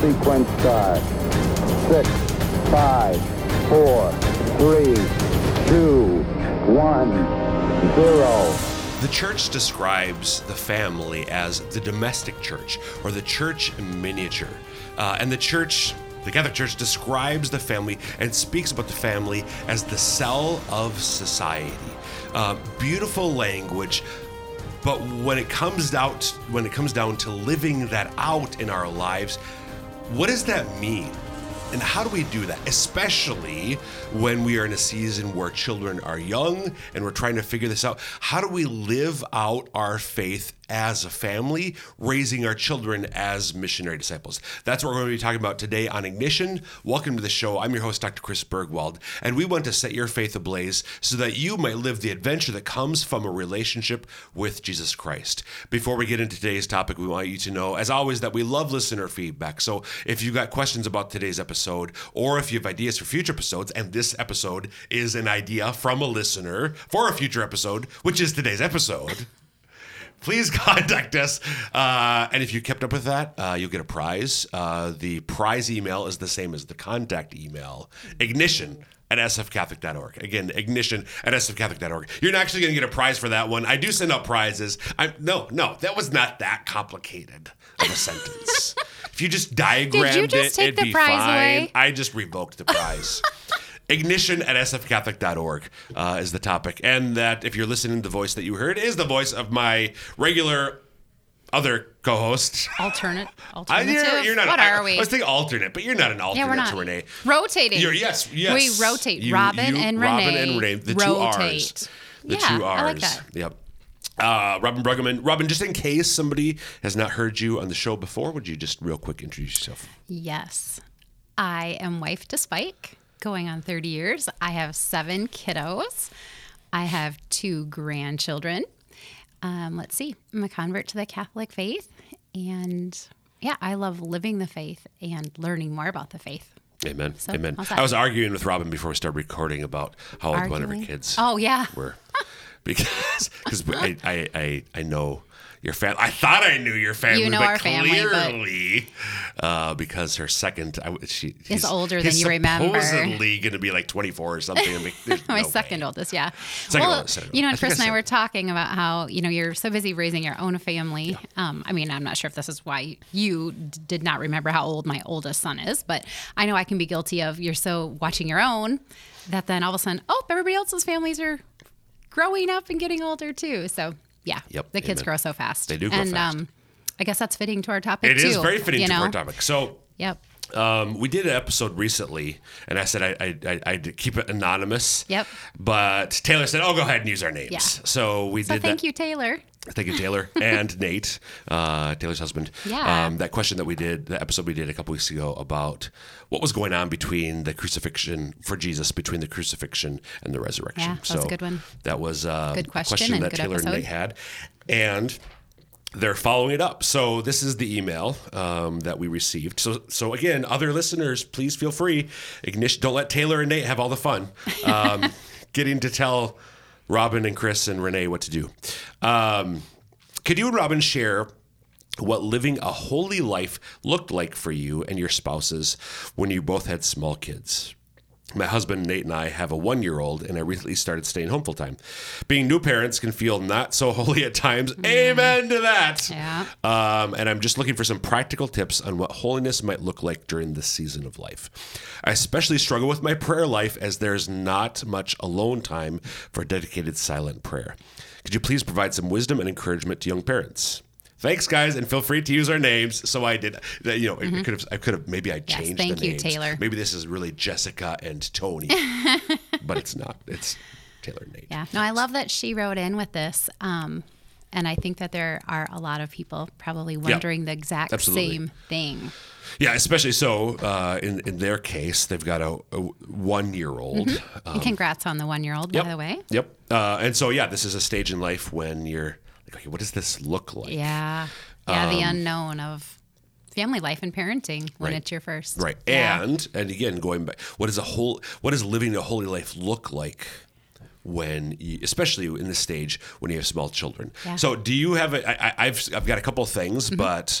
sequence start. Six, five, four, three, two, one, zero. The church describes the family as the domestic church or the church in miniature. Uh, and the church, the Catholic Church, describes the family and speaks about the family as the cell of society. Uh, beautiful language, but when it comes out, when it comes down to living that out in our lives, what does that mean? And how do we do that? Especially when we are in a season where children are young and we're trying to figure this out. How do we live out our faith as a family, raising our children as missionary disciples? That's what we're going to be talking about today on Ignition. Welcome to the show. I'm your host, Dr. Chris Burgwald, and we want to set your faith ablaze so that you might live the adventure that comes from a relationship with Jesus Christ. Before we get into today's topic, we want you to know, as always, that we love listener feedback. So if you've got questions about today's episode, or if you have ideas for future episodes, and this episode is an idea from a listener for a future episode, which is today's episode please contact us. Uh, and if you kept up with that, uh, you'll get a prize. Uh, the prize email is the same as the contact email ignition at sfcatholic.org. Again, ignition at sfcatholic.org. You're not actually going to get a prize for that one. I do send out prizes. I No, no, that was not that complicated of a sentence. if you just diagrammed Did you just it, take it'd the be prize fine. away? I just revoked the prize. Ignition at sfcatholic.org uh, is the topic. And that, if you're listening, the voice that you heard is the voice of my regular other co host. Alternate, I, you're, you're not what I, are we? I was thinking alternate, but you're not an alternate yeah, we're not. to Renee. Rotating. You're, yes, yes. We rotate. You- Robyn you- and Robyn Renee. Robyn and Renee, the two R's. The Yeah, two R's. I like that. Yep. Uh, Robyn Bruggeman. Robyn, just in case somebody has not heard you on the show before, would you just real quick introduce yourself? Yes. I am wife to Spike, going on 30 years. I have seven kiddos. I have two grandchildren. Um, let's see. I'm a convert to the Catholic faith. And yeah, I love living the faith and learning more about the faith. Amen. So, Amen. I was arguing with Robyn before we started recording about how old one of her kids Oh, yeah. were. Because because I, I, I, I know your family. I thought I knew your family, You know but our family, but- clearly, uh, because her second, I, she, he's, older than you remember. Supposedly going to be like 24 or something. My no second way. oldest, yeah. Second well, oldest, you know, and I Chris and I I were talking about how you know you're so busy raising your own family. Um, I mean, I'm not sure if this is why you d- did not remember how old my oldest son is, but I know I can be guilty of you're so watching your own that then all of a sudden, oh, everybody else's families are growing up and getting older too. So yeah, Yep, the kids amen. grow so fast. They do grow and, fast. Um, I guess that's fitting to our topic It too. is very fitting you to our topic. So Yep. Um, we did an episode recently, and I said I, I, I, I'd keep it anonymous. Yep. But Taylor said, "Oh, go ahead and use our names." Yeah. So we So did thank that. you, Taylor. Thank you, Taylor and Nate, uh, Taylor's husband. Yeah. Um, that question that we did, the episode we did a couple weeks ago about what was going on between the crucifixion for Jesus, between the crucifixion and the resurrection. Yeah, that was a good one. That was uh, Good a question question that Taylor and. Nate had, and they're following it up. So this is the email um, that we received. So so again, other listeners, please feel free. Ignition. Don't let Taylor and Nate have all the fun. Um, getting to tell Robyn and Chris and Renee what to do. Um, could you and Robyn share? What living a holy life looked like for you and your spouses when you both had small kids. My husband Nate and I have a one year old, and I recently started staying home full time. Being new parents can feel not so holy at times. Amen to that. Yeah. Um, and I'm just looking for some practical tips on what holiness might look like during this season of life. I especially struggle with my prayer life as there's not much alone time for dedicated silent prayer. Could you please provide some wisdom and encouragement to young parents? Thanks, guys, and feel free to use our names. So I did, you know, I could have, I could have, maybe I Mm-hmm. Yes, changed thank the you, names. Taylor. Maybe this is really Jessica and Tony, but it's not. It's Taylor and Nate. Yeah. No, I love that she wrote in with this. Um, and I think that there are a lot of people probably wondering the exact absolutely. same thing. Yeah, especially so uh, in in their case, they've got a, a one year old. and congrats on the one year old, by the way. Yep. Uh, and so yeah, this is a stage in life when you're like, okay, what does this look like? Yeah. Yeah. the unknown of family life and parenting when Um, Right. it's your first. Right. Yeah. And and again, going back, what is a whole what does living a holy life look like? When, you, especially in this stage when you have small children. Yeah. So, do you have? A, I, I've I've got a couple of things, Mm-hmm. but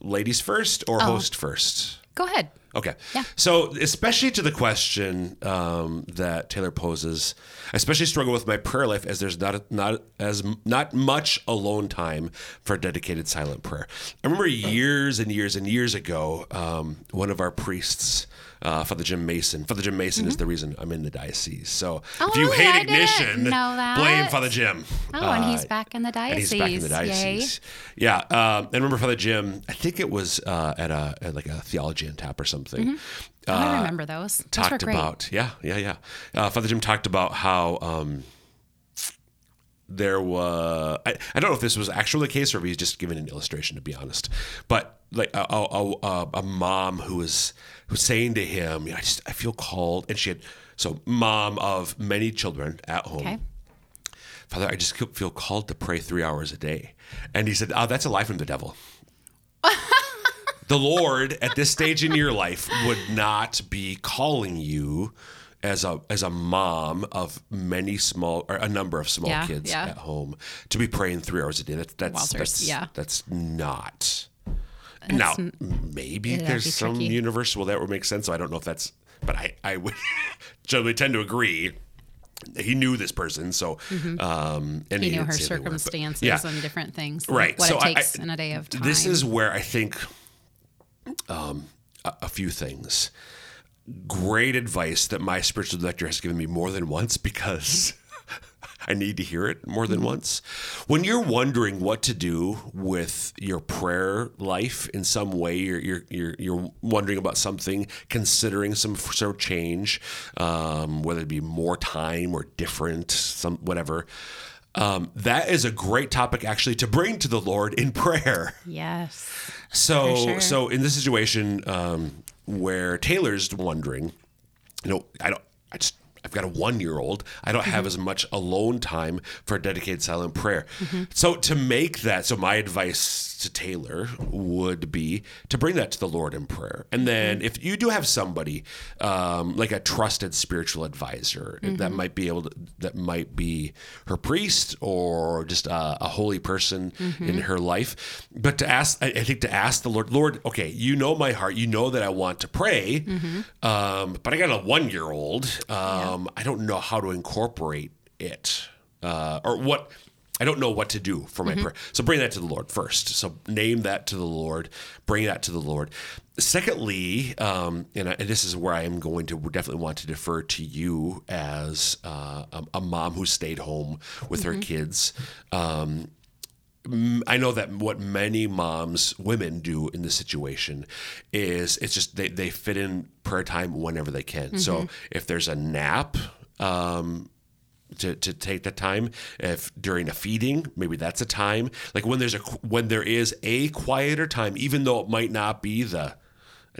ladies first or host first? Go ahead. Okay. Yeah. So, especially to the question um, that Taylor poses, I especially struggle with my prayer life as there's not not as not much alone time for dedicated silent prayer. I remember years and years and years ago, um, one of our priests, uh, Father Jim Mason. Father Jim Mason is the reason I'm in the diocese. So, Mm-hmm. Oh, if you really? Hate ignition, blame Father Jim. Oh, and he's Uh, back in the diocese. he's back in the diocese. Yeah, um, and remember Father Jim. I think it was uh, at a at like a theology and tap or something. Oh, I remember those. Those Talked about yeah, yeah, yeah. Uh, Father Jim talked about how um, there was. I, I don't know if this was actually the case or if he's just giving an illustration. To be honest, but like a, a, a, a mom who was who was saying to him, I just I feel called, and she had so mom of many children at home. Okay. Father, I just feel called to pray three hours a day. And he said, Oh, that's a lie from the devil. the Lord, at this stage in your life, would not be calling you as a as a mom of many small or a number of small Yeah, kids yeah. at home to be praying three hours a day. That's that's Wowzers, that's, yeah. that's not. now, maybe there's some tricky. universe where that would make sense. So I don't know if that's, but I I would generally tend to agree he knew this person, so um, and Mm-hmm. He knew her were, but- circumstances yeah. and different things. right. What so it I- takes I- in a day of time. This is where I think um, a, a few things. Great advice that my spiritual director has given me more than once because I need to hear it more than once. When you're wondering what to do with your prayer life in some way, you're you're you're, you're wondering about something, considering some sort of change, um, whether it be more time or different, some whatever. Um, that is a great topic actually to bring to the Lord in prayer. yes. So, sure. so in this situation um, where Taylor's wondering, you know, I don't, I just, I've got a one-year-old. I don't Mm-hmm. have as much alone time for dedicated silent prayer. So to make that, so my advice to Taylor would be to bring that to the Lord in prayer, and then Mm-hmm. if you do have somebody um, like a trusted spiritual advisor that Mm-hmm. might be able to, that might be her priest or just a, a holy person Mm-hmm. in her life, but to ask, I, I think to ask the Lord, Lord, okay, you know my heart, you know that I want to pray, Mm-hmm. um, but I got a one-year-old. Um, I don't know how to incorporate it uh, or what. I don't know what to do for my prayer. So bring that to the Lord first. So name that to the Lord. Bring that to the Lord. Secondly, um, and, I, and this is where I am going to definitely want to defer to you as uh, a, a mom who stayed home with her kids. Um, I know that what many moms, women do in this situation is it's just they, they fit in prayer time whenever they can. So if there's a nap, um, to, to take the time if during a feeding maybe that's a time. Like when there's a when there is a quieter time even though it might not be the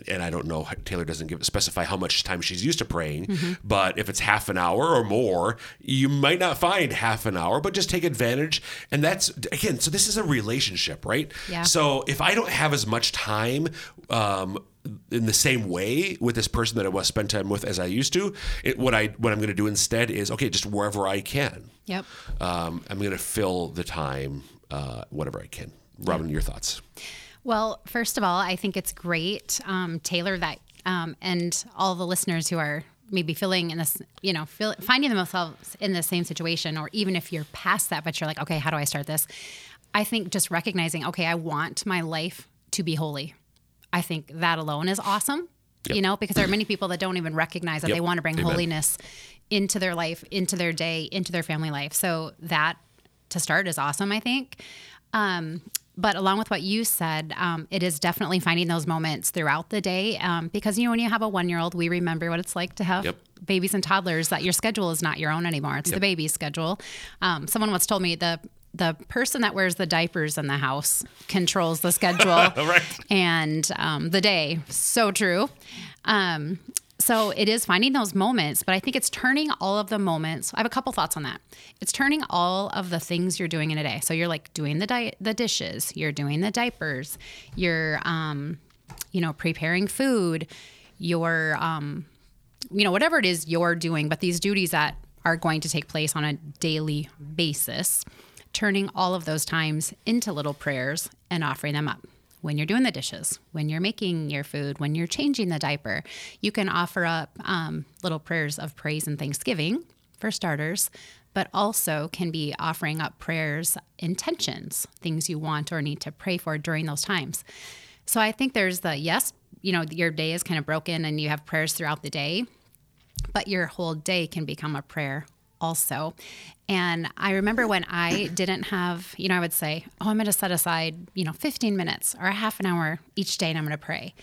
and I don't know Taylor doesn't give specify how much time she's used to praying but if it's half an hour or more you might not find half an hour but just take advantage. And that's again so this is a relationship right? Yeah. so if I don't have as much time um, in the same way with this person that I was spend time with as I used to, it, what I what I'm going to do instead is okay, just wherever I can. Yep. Um, I'm going to fill the time, uh, whatever I can. Robyn, your thoughts? Well, first of all, I think it's great, um, Taylor, that um, and all the listeners who are maybe feeling in this, you know, feel, finding themselves in the same situation, or even if you're past that, but you're like, okay, how do I start this? I think just recognizing, okay, I want my life to be holy. I think that alone is awesome. You know, because there are many people that don't even recognize that Yep. they want to bring Amen. holiness into their life, into their day, into their family life. So that to start is awesome, I think. Um, but along with what you said, um, it is definitely finding those moments throughout the day um, because you know when you have a one-year-old, we remember what it's like to have Yep. babies and toddlers. That your schedule is not your own anymore; it's the baby's schedule. Um, someone once told me the the person that wears the diapers in the house controls the schedule Right. and um, the day. So true. Um, so it is finding those moments, but I think it's turning all of the moments. I have a couple thoughts on that. It's turning all of the things you're doing in a day. So you're like doing the di- the dishes, you're doing the diapers, you're um, you know preparing food, you're um, you know whatever it is you're doing. But these duties that are going to take place on a daily basis, turning all of those times into little prayers and offering them up when you're doing the dishes, when you're making your food, when you're changing the diaper. You can offer up um, little prayers of praise and thanksgiving for starters, but also can be offering up prayers, intentions, things you want or need to pray for during those times. So I think there's the yes, you know, your day is kind of broken and you have prayers throughout the day, but your whole day can become a prayer also. And I remember when I didn't have, you know, I would say, oh, I'm going to set aside, you know, 15 minutes or a half an hour each day and I'm going to pray.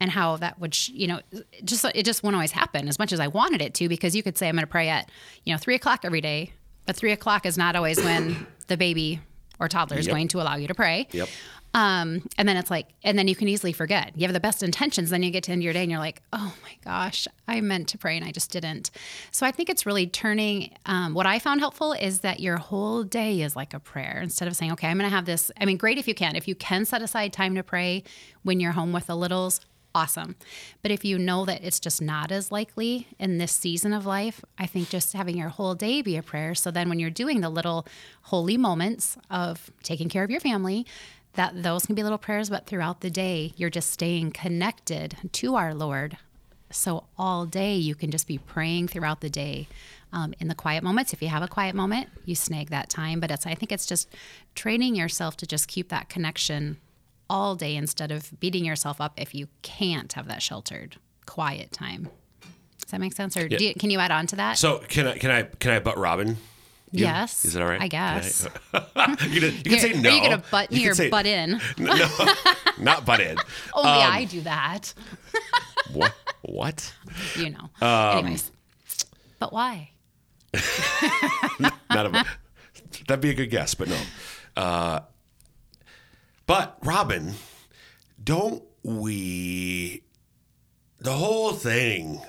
And how that would, sh- you know, just it just won't always happen as much as I wanted it to, because you could say I'm going to pray at, you know, three o'clock every day, but three o'clock is not always when the baby or toddler is Yep. going to allow you to pray. Yep. Um, and then it's like, and then you can easily forget. You have the best intentions, then you get to end your day and you're like, oh my gosh, I meant to pray and I just didn't. So I think it's really turning. Um, what I found helpful is that your whole day is like a prayer instead of saying, okay, I'm going to have this. I mean, great if you can. If you can set aside time to pray when you're home with the littles, awesome. But if you know that it's just not as likely in this season of life, I think just having your whole day be a prayer. So then when you're doing the little holy moments of taking care of your family, that those can be little prayers, but throughout the day, you're just staying connected to our Lord. So all day, you can just be praying throughout the day. Um, in the quiet moments, if you have a quiet moment, you snag that time. But it's, I think it's just training yourself to just keep that connection all day instead of beating yourself up if you can't have that sheltered, quiet time. Does that make sense? Or do you, can you add on to that? So can I can I can I butt Robyn? You? yes. Is that all right? I Can I- guess. you can, you can say Are no. you going to butt You me can or say- butt in? No, not butt in. Only I do that. What? What? You know. Um, Anyways. But why? Not a, that'd be a good guess, but no. Uh, but Robyn, don't we? The whole thing.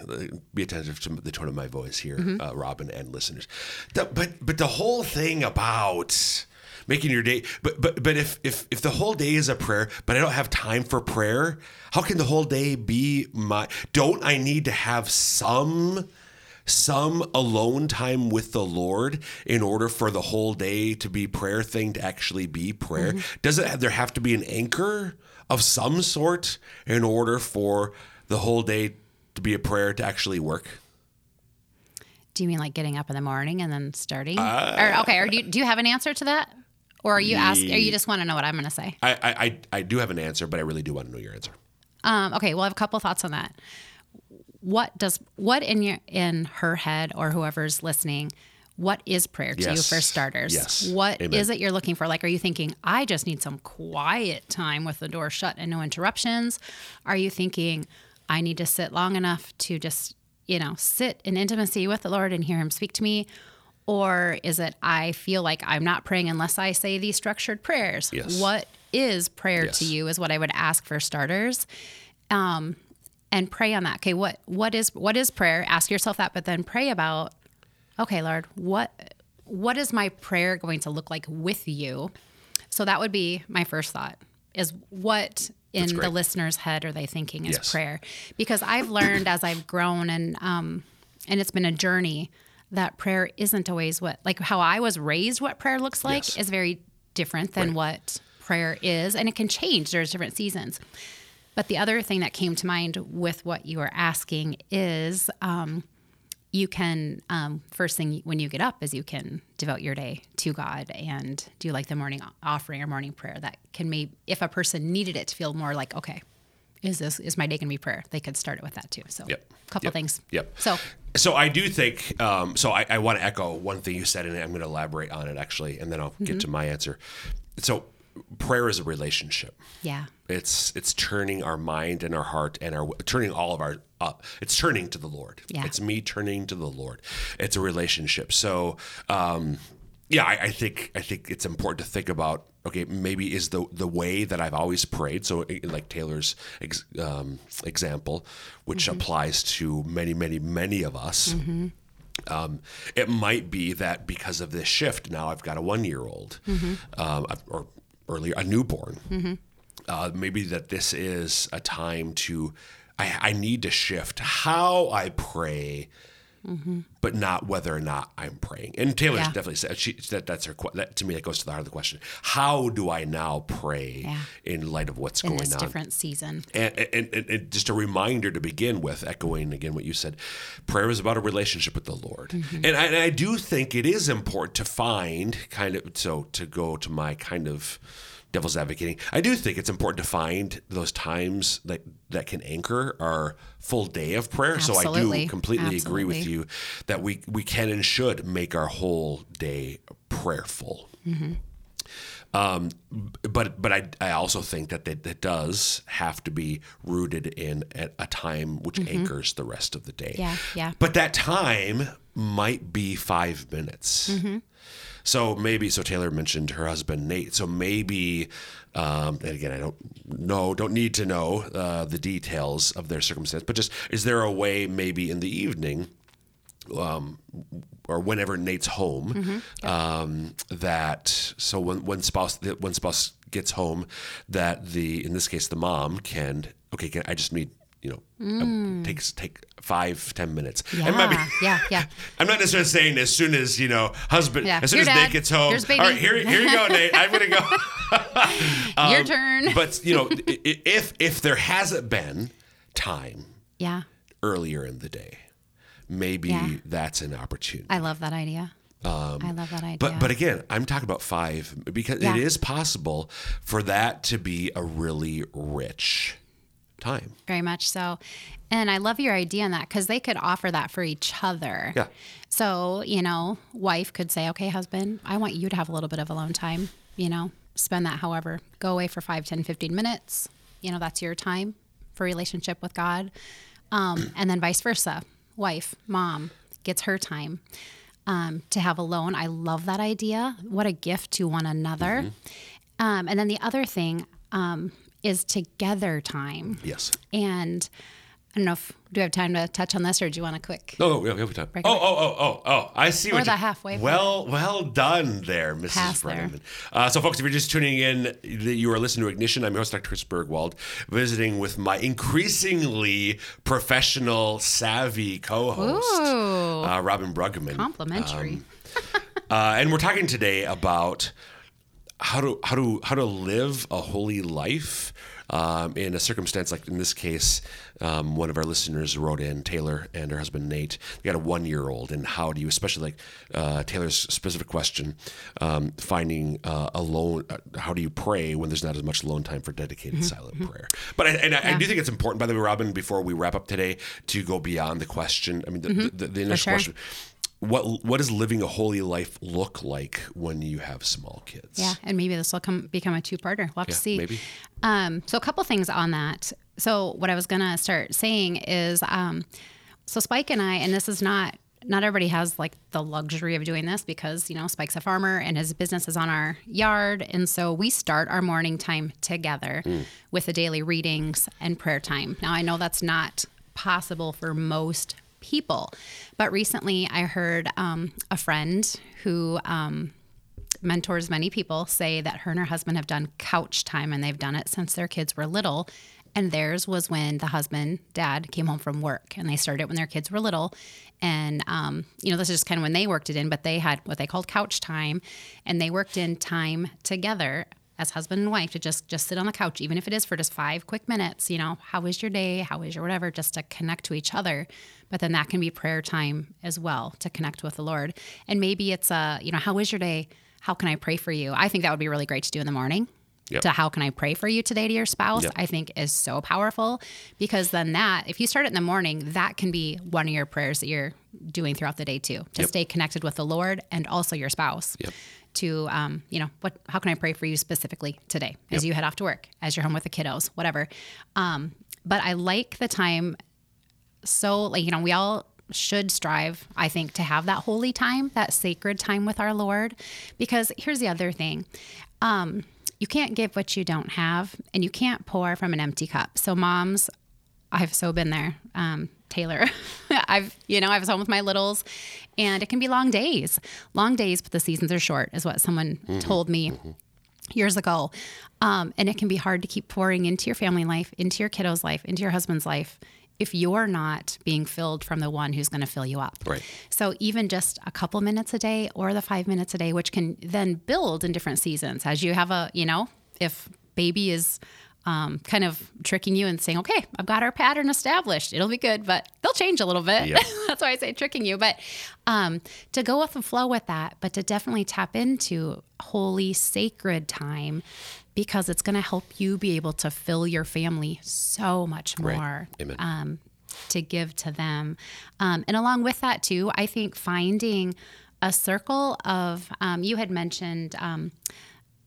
Be attentive to the tone of my voice here, uh, Robyn and listeners. The, but but the whole thing about making your day. But but but if if if the whole day is a prayer, but I don't have time for prayer, how can the whole day be my? Don't I need to have some? some alone time with the Lord in order for the whole day to be prayer thing to actually be prayer? Does it have, there have to be an anchor of some sort in order for the whole day to be a prayer to actually work? Do you mean like getting up in the morning and then starting? Uh, or okay, or do you, do you have an answer to that? Or are you ask or you just want to know what I'm going to say? I, I I do have an answer, but I really do want to know your answer. Um, okay, well, I have a couple thoughts on that. What does what in your in her head or whoever's listening? What is prayer to you for starters? Yes. What is Amen. it you're looking for? Like, are you thinking I just need some quiet time with the door shut and no interruptions? Are you thinking I need to sit long enough to just you know sit in intimacy with the Lord and hear Him speak to me? Or is it I feel like I'm not praying unless I say these structured prayers? Yes. What is prayer to you? Is what I would ask for starters um, and pray on that. Okay, what what is what is prayer? Ask yourself that, but then pray about. Okay, Lord, what what is my prayer going to look like with you? So that would be my first thought: is what in the listener's head are they thinking is Yes. prayer? Because I've learned as I've grown and um, and it's been a journey that prayer isn't always what like how I was raised. What prayer looks like Yes. is very different than Right. what prayer is, and it can change. There's different seasons. But the other thing that came to mind with what you were asking is um, you can, um, first thing when you get up, is you can devote your day to God and do like the morning offering or morning prayer. That can maybe, if a person needed it to feel more like, okay, is this, is my day to be prayer? They could start it with that too. So, Yep. a couple Yep. things. Yep. So, So I do think. Um, so I, I want to echo one thing you said, and I'm going to elaborate on it actually, and then I'll get to my answer. So prayer is a relationship. yeah. It's it's turning our mind and our heart and our turning all of our up. it's turning to the Lord. Yeah. It's me turning to the Lord. It's a relationship. So um, yeah, I, I think I think it's important to think about. Okay, maybe is the the way that I've always prayed. So eh, like Taylor's ex, um, example, which applies to many many many of us. Um, it might be that because of this shift, now I've got a one year old, um, or earlier a newborn. Uh, maybe that this is a time to, I, I need to shift how I pray but not whether or not I'm praying. And Taylor Yeah. definitely said she that that's her that to me that goes to the heart of the question. How do I now pray Yeah. in light of what's in going this on? different season. And, and, and, and just a reminder to begin with, echoing again what you said, prayer is about a relationship with the Lord. Mm-hmm. And, I, and I do think it is important to find kind of, so to go to my kind of devil's advocating, I do think it's important to find those times that, that can anchor our full day of prayer. So I do completely agree with you that we, we can and should make our whole day prayerful. Um, but but I, I also think that that, that does have to be rooted in a, time which anchors the rest of the day. Mm-hmm. Yeah, yeah. But that time might be five minutes. Mm-hmm. So maybe so Taylor mentioned her husband Nate. So maybe um, and again I don't know don't need to know uh, the details of their circumstance, but just is there a way maybe in the evening um, or whenever Nate's home, Mm-hmm. um, that so when when spouse when spouse gets home, that the in this case the mom can okay, can, I just need you know um, takes take five ten minutes. Yeah, And maybe- yeah, yeah. I'm not necessarily saying as soon as you know husband Yeah. as soon Here, as Dad. Nate gets home. All right, here here you go, Nate. I'm gonna go. Your turn. Um, But you know, if if there hasn't been time yeah, earlier in the day, maybe Yeah. that's an opportunity. I love that idea. I love that idea. Um, But but again, I'm talking about five because Yeah. it is possible for that to be a really rich time. very much so. And I love your idea on that because they could offer that for each other. Yeah. So, you know, wife could say, okay, husband, I want you to have a little bit of alone time, you know, spend that however, go away for 5, 10, 15 minutes. You know, that's your time for relationship with God. Um, and then vice versa. Wife, mom gets her time um, to have alone. I love that idea. What a gift to one another. Um, and then the other thing um, is together time. Yes. And I don't know if do we have time to touch on this, or do you want a quick? No, no, we have, time. Oh, oh, oh, oh, oh! I see We're the you- halfway. Well, well done there, Mrs. Pass. Bruggeman. Uh, so, folks, if you're just tuning in, that you are listening to Ignition. I'm your host, Dr. Chris Burgwald, visiting with my increasingly professional, savvy co-host, uh, Robyn Bruggeman. Complimentary. Uh, and we're talking today about how to how to how to live a holy life um, in a circumstance like in this case. Um, one of our listeners wrote in Taylor and her husband Nate. They got a one year old, and how do you, especially like uh, Taylor's specific question, um, finding uh, alone? Uh, how do you pray when there's not as much alone time for dedicated silent prayer? But I, and I, I do think it's important, by the way, Robyn, before we wrap up today, to go beyond the question. I mean, the, the, the initial sure. question what what does living a holy life look like when you have small kids? Yeah, and maybe this will come become a two-parter. We'll have Yeah, to see. maybe. Um, so a couple things on that. So what I was gonna start saying is, um, so Spike and I, and this is not not everybody has like the luxury of doing this because you know Spike's a farmer and his business is on our yard, and so we start our morning time together with the daily readings and prayer time. Now I know that's not possible for most people, but recently I heard um, a friend who. Um, mentors many people say that her and her husband have done couch time and they've done it since their kids were little. And theirs was when the husband dad came home from work and they started when their kids were little. And um, you know this is just kind of when they worked it in but they had what they called couch time. And they worked in time together as husband and wife to just just sit on the couch even if it is for just five quick minutes you know how was your day? How was your whatever just to connect to each other but then that can be prayer time as well to connect with the lord and maybe it's a you know how was your day how can i pray for you i think that would be really great to do in the morning Yep. to how can i pray for you today to your spouse Yep. i think is so powerful because then that if you start it in the morning that can be one of your prayers that you're doing throughout the day too to Yep. stay connected with the lord and also your spouse to um, you know what how can i pray for you specifically today as you head off to work as you're home with the kiddos whatever um, but i like the time so like you know we all should strive i think to have that holy time that sacred time with our lord because here's the other thing um, you can't give what you don't have and you can't pour from an empty cup so moms I've so been there, um, Taylor. I've, you know, I was home with my littles, and it can be long days. Long days, but the seasons are short, is what someone told me years ago. Um, and it can be hard to keep pouring into your family life, into your kiddos' life, into your husband's life if you're not being filled from the one who's going to fill you up. Right. So even just a couple minutes a day or the 5 minutes a day which can then build in different seasons as you have a, you know, if baby is um, kind of tricking you and saying, okay, I've got our pattern established. It'll be good, but they'll change a little bit. Yep. That's why I say tricking you. But um, to go with the flow with that, but to definitely tap into holy, sacred time because it's going to help you be able to fill your family so much Right. more Amen. um, to give to them. Um, and along with that, too, I think finding a circle of, um, you had mentioned um,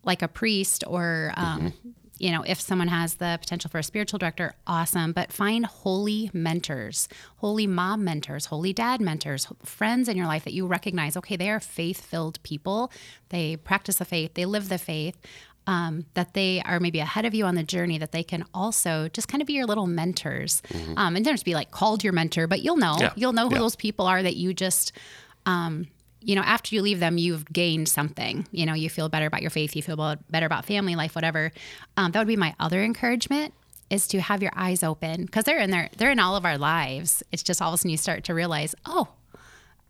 like a priest or, um, you know, if someone has the potential for a spiritual director, awesome. But find holy mentors, holy mom mentors, holy dad mentors, friends in your life that you recognize, okay, they are faith filled people. They practice the faith, they live the faith. Um, that they are maybe ahead of you on the journey, that they can also just kind of be your little mentors, um, and don't just be like called your mentor, but you'll know, Yeah. you'll know who Yeah. those people are that you just you know, after you leave them, you've gained something. You know, you feel better about your faith, you feel better about family life, whatever. Um, that would be my other encouragement is to have your eyes open because they're in there, they're in all of our lives. It's just all of a sudden you start to realize, oh,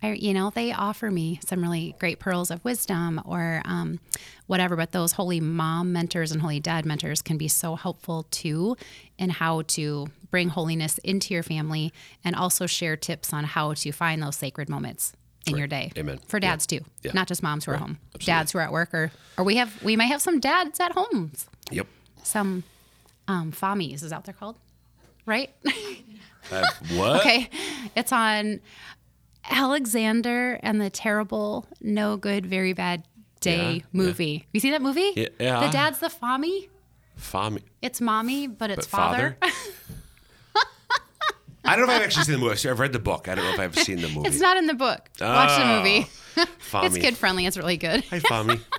I, you know, they offer me some really great pearls of wisdom or um, whatever. But those holy mom mentors and holy dad mentors can be so helpful too in how to bring holiness into your family and also share tips on how to find those sacred moments in your day. Amen. For Yeah. dads too, Yeah. not just moms who are home. Absolutely. Dads who are at work, or or we have we might have some dads at homes. Yep. Some um, FAMIs is that what they're called, right? Uh, what? Okay. It's on Alexander and the Terrible, No Good, Very Bad Day Yeah, movie. You see that movie? Yeah, yeah. The dad's the Fami. Fami- It's mommy, but it's but father. I don't know if I've actually seen the movie. I've read the book. I don't know if I've seen the movie. it's not in the book. Watch the movie. Fami. Ah, it's kid friendly. It's really good. Hi, Fami.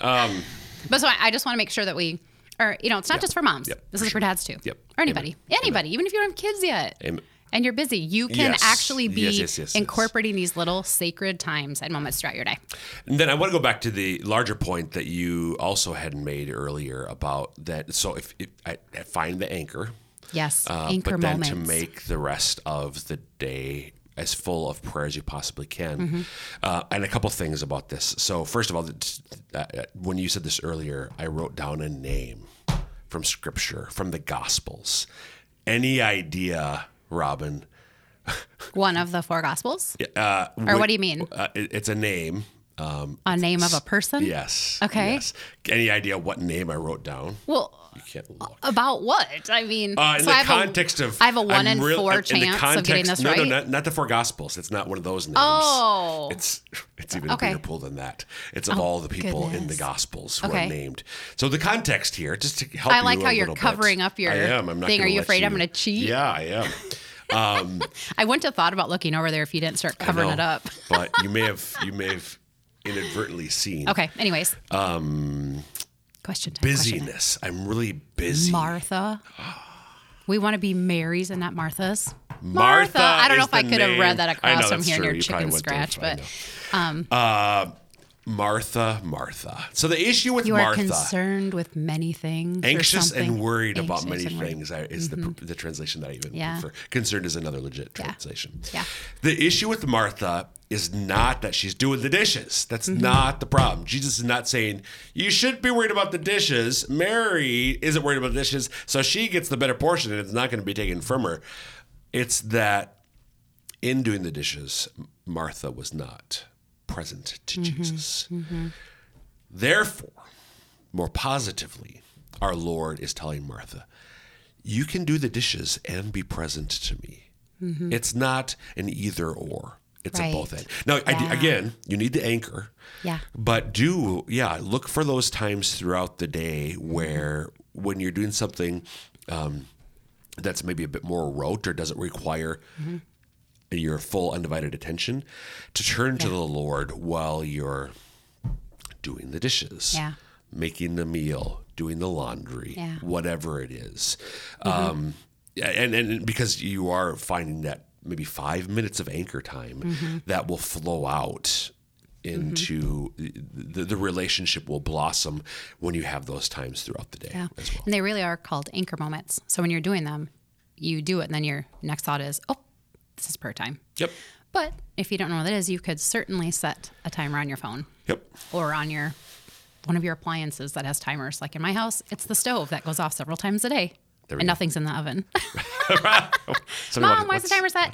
Um, but so I, I just want to make sure that we, or you know, it's not just for moms. Yep, This for is for dads too. Yep. Or anybody, anybody, even if you don't have kids yet. Amen. And you're busy, you can Yes. actually be Yes, yes, incorporating these little sacred times and moments throughout your day. And then I want to go back to the larger point that you also had made earlier about that. So if, if I find the anchor, Yes, uh, anchor but then moments. to make the rest of the day as full of prayer as you possibly can. Mm-hmm. Uh, and a couple things about this. So first of all, uh, when you said this earlier, I wrote down a name from Scripture, from the Gospels. Any idea, Robyn? One of the four gospels, Uh, or what do you mean? Uh, it's a name. Um, A name of a person? yes. Okay. Yes. Any idea what name I wrote down? Well, You can't look. about what? I mean, Uh, in so the I have context a, of, I have a one I'm in real- four in chance of getting this no, right. No, not, not the four Gospels. It's not one of those names. Oh. it's it's even Okay. bigger pool than that. It's of all the people in the. Gospels who Okay. are named. So the context here, just to help I you like a how you're little bit. covering up your I am. I'm not thing. Are you afraid I'm gonna cheat? Yeah, I am. I wouldn't have thought about looking over there if you didn't start covering know. it up. but you may have you may have inadvertently seen Okay. Anyways. Um. Question time. question busyness. I'm really busy. Martha. We want to be Marys and not Marthas. Martha I don't know if I could have read that know, across from here in your You chicken scratch, but know. Uh, Martha, Martha. So the issue with you are Martha, concerned with many things. anxious and worried about many worried. things, I- is the the translation that I even Yeah. prefer. Concerned is another legit Yeah. translation. Yeah. The issue with Martha is not that she's doing the dishes. That's Mm-hmm. not the problem. Jesus is not saying you should be worried about the dishes. Mary isn't worried about the dishes, so she gets the better portion, and it's not going to be taken from her. It's that in doing the dishes, Martha was not present to Mm-hmm. Jesus. Therefore, more positively, our Lord is telling Martha, you can do the dishes and be present to me. It's not an either or. It's Right. a both and. Now, I again, you need the anchor. Yeah. But do, yeah, look for those times throughout the day where when you're doing something um, that's maybe a bit more rote or doesn't require Mm-hmm. Your full undivided attention, to turn to the Lord while you're doing the dishes, Yeah. making the meal, doing the laundry, Yeah. whatever it is. Mm-hmm. Um, and, and because you are finding that maybe five minutes of anchor time Mm-hmm. that will flow out into the, the relationship will blossom when you have those times throughout the day Yeah. as well. And they really are called anchor moments. So when you're doing them, you do it, and then your next thought is, oh, this is prayer time. Yep. But if you don't know what that is, you could certainly set a timer on your phone Yep. or on your one of your appliances that has timers. Like in my house, it's the stove that goes off several times a day. And go. nothing's in the oven. Mom, why is the timer set?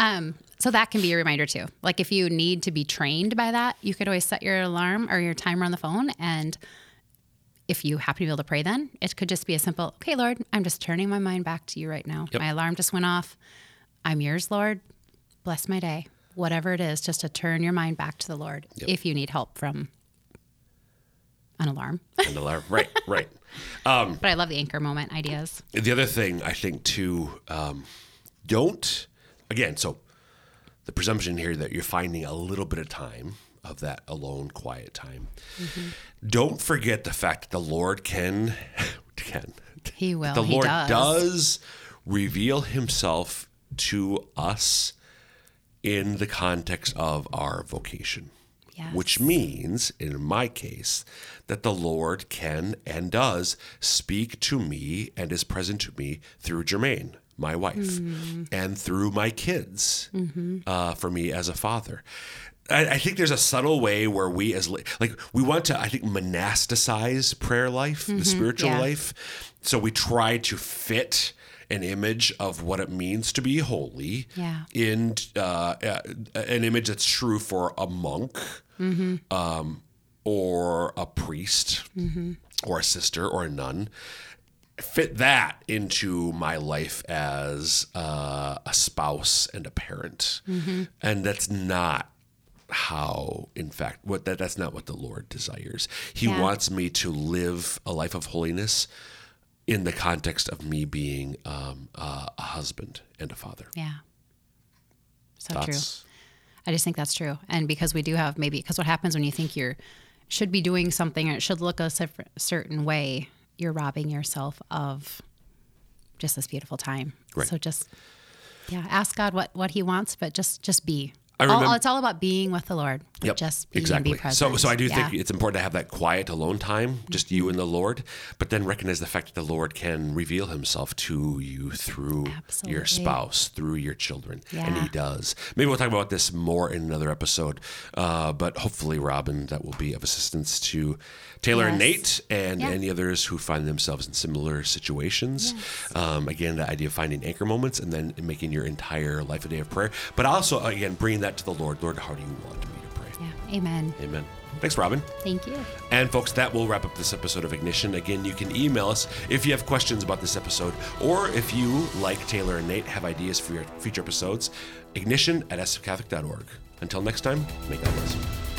Um, so that can be a reminder too. Like if you need to be trained by that, you could always set your alarm or your timer on the phone. And if you happen to be able to pray, then it could just be a simple, okay, Lord, I'm just turning my mind back to you right now. Yep. My alarm just went off. I'm yours, Lord. Bless my day. Whatever it is, just to turn your mind back to the Lord Yep. if you need help from an alarm. And alarm. Right, right. but I love the anchor moment ideas. The other thing I think too, um, don't again. So the presumption here that you're finding a little bit of time of that alone, quiet time. Don't forget the fact that the Lord can, can. He will. The He Lord does. does reveal Himself to us in the context of our vocation. Yes. Which means, in my case, that the Lord can and does speak to me and is present to me through Jermaine, my wife, mm. and through my kids mm-hmm. uh, for me as a father. I, I think there's a subtle way where we, as li- like, we want to, I think, monasticize prayer life, the mm-hmm. spiritual yeah. life. So we try to fit an image of what it means to be holy Yeah. in uh, uh, an image that's true for a monk um, or a priest or a sister or a nun. Fit that into my life as uh, a spouse and a parent, and that's not how in fact what that that's not what the lord desires he Yeah. wants me to live a life of holiness in the context of me being um, uh, a husband and a father Yeah. So true. I just think that's true. And because we do have maybe, because what happens when you think you're, should be doing something or it should look a certain way, you're robbing yourself of just this beautiful time. Right. So just, yeah, ask God what, what he wants, but just, just be. I All- remember- it's all about being with the Lord. Yep, Just exactly. and be present. So, so I do Yeah. think it's important to have that quiet alone time, just you and the Lord, but then recognize the fact that the Lord can reveal Himself to you through your spouse, through your children, and He does. Maybe we'll talk about this more in another episode, uh, but hopefully, Robyn, that will be of assistance to Taylor and Nate and Yeah. any others who find themselves in similar situations. Um, again, the idea of finding anchor moments and then making your entire life a day of prayer, but also again bringing that to the Lord. Lord, how do you want me? Yeah. Amen. Amen. Thanks, Robyn. Thank you. And folks, that will wrap up this episode of Ignition. Again, you can email us if you have questions about this episode, or if you, like Taylor and Nate, have ideas for your future episodes. Ignition at sfcatholic.org. Until next time, make God bless you.